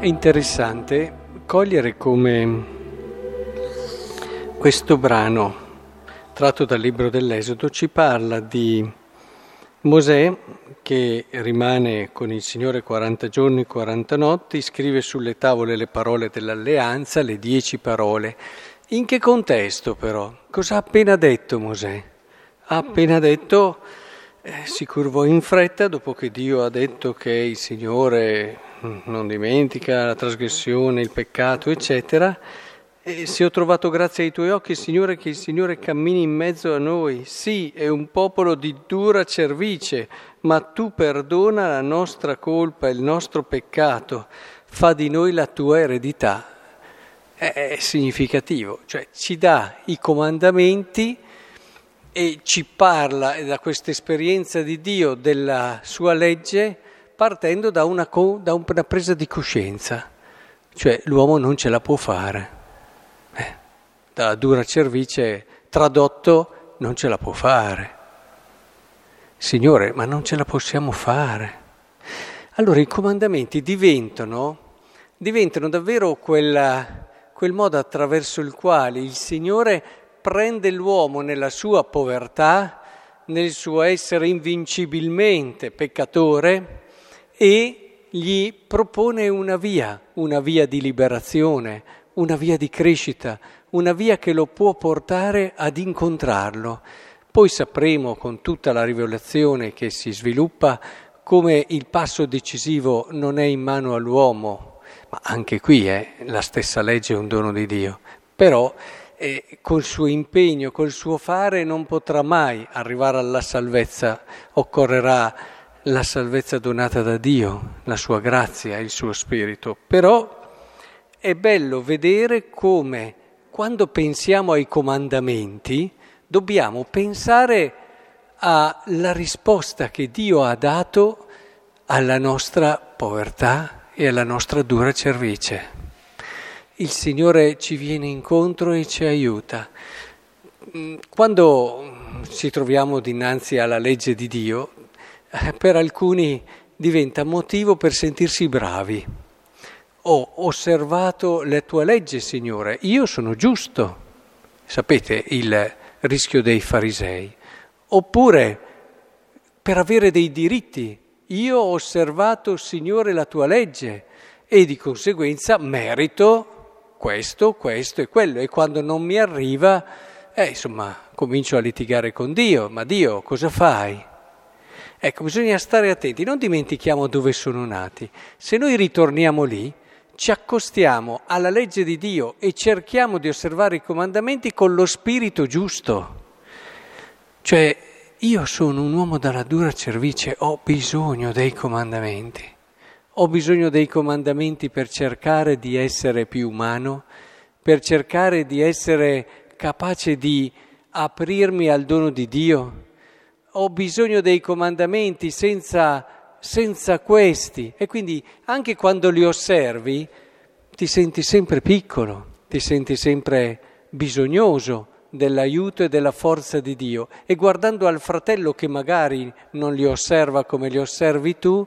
interessante cogliere come questo brano, tratto dal libro dell'Esodo, ci parla di Mosè che rimane con il Signore 40 giorni, 40 notti, scrive sulle tavole le parole dell'alleanza, le dieci parole. In che contesto però? Cosa ha appena detto Mosè? Ha appena detto, eh, si curvò in fretta dopo che Dio ha detto che il Signore non dimentica la trasgressione, il peccato, eccetera. E se ho trovato grazia ai tuoi occhi, Signore, che il Signore cammini in mezzo a noi. Sì, è un popolo di dura cervice, ma tu perdona la nostra colpa, il nostro peccato, fa di noi la tua eredità. È significativo, cioè ci dà i comandamenti e ci parla da questa esperienza di Dio, della sua legge, partendo da una, da una presa di coscienza, cioè l'uomo non ce la può fare. Eh, da dura cervice tradotto non ce la può fare. Signore, ma non ce la possiamo fare. Allora i comandamenti diventano, diventano davvero quella, quel modo attraverso il quale il Signore prende l'uomo nella sua povertà, nel suo essere invincibilmente peccatore, e gli propone una via, una via di liberazione, una via di crescita, una via che lo può portare ad incontrarlo. Poi sapremo con tutta la rivelazione che si sviluppa come il passo decisivo non è in mano all'uomo, ma anche qui eh, la stessa legge è un dono di Dio, però eh, col suo impegno, col suo fare non potrà mai arrivare alla salvezza, occorrerà la salvezza donata da Dio, la sua grazia, il suo spirito. Però è bello vedere come quando pensiamo ai comandamenti dobbiamo pensare alla risposta che Dio ha dato alla nostra povertà e alla nostra dura cervice. Il Signore ci viene incontro e ci aiuta. Quando ci troviamo dinanzi alla legge di Dio, per alcuni diventa motivo per sentirsi bravi. Ho osservato la tua legge, Signore, io sono giusto. Sapete il rischio dei farisei. Oppure per avere dei diritti. Io ho osservato, Signore, la tua legge e di conseguenza merito questo, questo e quello. E quando non mi arriva, eh, insomma, comincio a litigare con Dio. Ma Dio, cosa fai? Ecco, bisogna stare attenti, non dimentichiamo dove sono nati. Se noi ritorniamo lì, ci accostiamo alla legge di Dio e cerchiamo di osservare i comandamenti con lo spirito giusto. Cioè, io sono un uomo dalla dura cervice, ho bisogno dei comandamenti. Ho bisogno dei comandamenti per cercare di essere più umano, per cercare di essere capace di aprirmi al dono di Dio ho bisogno dei comandamenti senza, senza questi. E quindi anche quando li osservi ti senti sempre piccolo, ti senti sempre bisognoso dell'aiuto e della forza di Dio. E guardando al fratello che magari non li osserva come li osservi tu,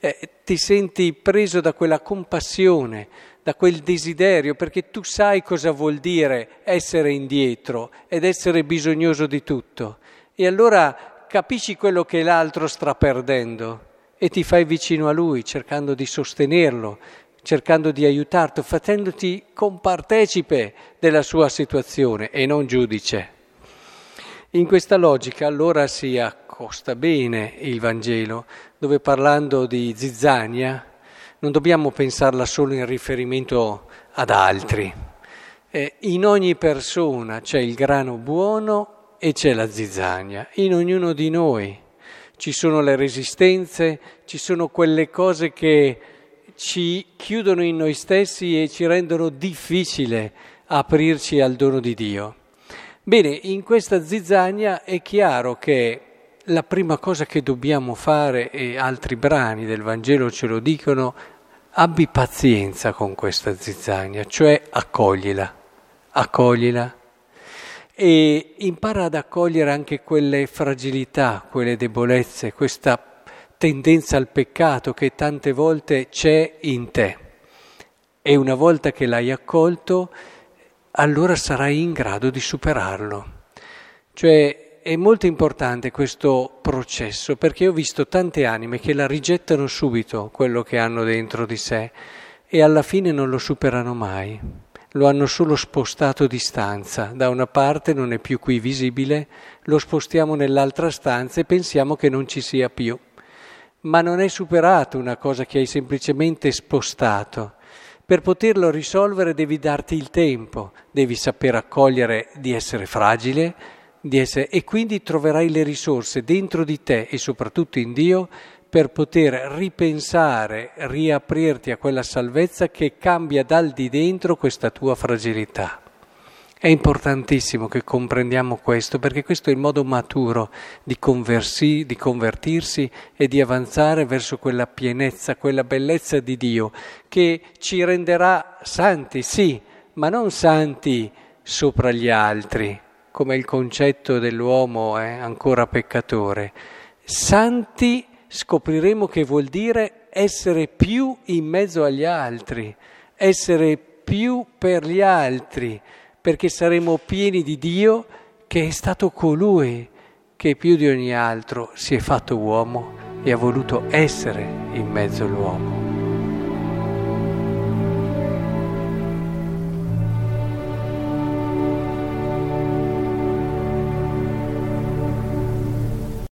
eh, ti senti preso da quella compassione, da quel desiderio, perché tu sai cosa vuol dire essere indietro ed essere bisognoso di tutto. E allora capisci quello che l'altro sta perdendo e ti fai vicino a lui cercando di sostenerlo, cercando di aiutarti, facendoti compartecipe della sua situazione e non giudice. In questa logica allora si accosta bene il Vangelo, dove parlando di zizzania non dobbiamo pensarla solo in riferimento ad altri. Eh, in ogni persona c'è il grano buono e c'è la zizzania in ognuno di noi. Ci sono le resistenze, ci sono quelle cose che ci chiudono in noi stessi e ci rendono difficile aprirci al dono di Dio. Bene, in questa zizzania è chiaro che la prima cosa che dobbiamo fare, e altri brani del Vangelo ce lo dicono, abbi pazienza con questa zizzania, cioè accoglila, accoglila e impara ad accogliere anche quelle fragilità, quelle debolezze, questa tendenza al peccato che tante volte c'è in te. E una volta che l'hai accolto, allora sarai in grado di superarlo. Cioè è molto importante questo processo perché ho visto tante anime che la rigettano subito, quello che hanno dentro di sé, e alla fine non lo superano mai. Lo hanno solo spostato di stanza, da una parte non è più qui visibile, lo spostiamo nell'altra stanza e pensiamo che non ci sia più. Ma non è superato una cosa che hai semplicemente spostato. Per poterlo risolvere devi darti il tempo, devi saper accogliere di essere fragile di essere, e quindi troverai le risorse dentro di te e soprattutto in Dio per poter ripensare, riaprirti a quella salvezza che cambia dal di dentro questa tua fragilità. È importantissimo che comprendiamo questo perché questo è il modo maturo di, conversi, di convertirsi e di avanzare verso quella pienezza, quella bellezza di Dio che ci renderà santi, sì, ma non santi sopra gli altri, come il concetto dell'uomo è ancora peccatore. Santi scopriremo che vuol dire essere più in mezzo agli altri, essere più per gli altri perché saremo pieni di Dio che è stato colui che più di ogni altro si è fatto uomo e ha voluto essere in mezzo all'uomo.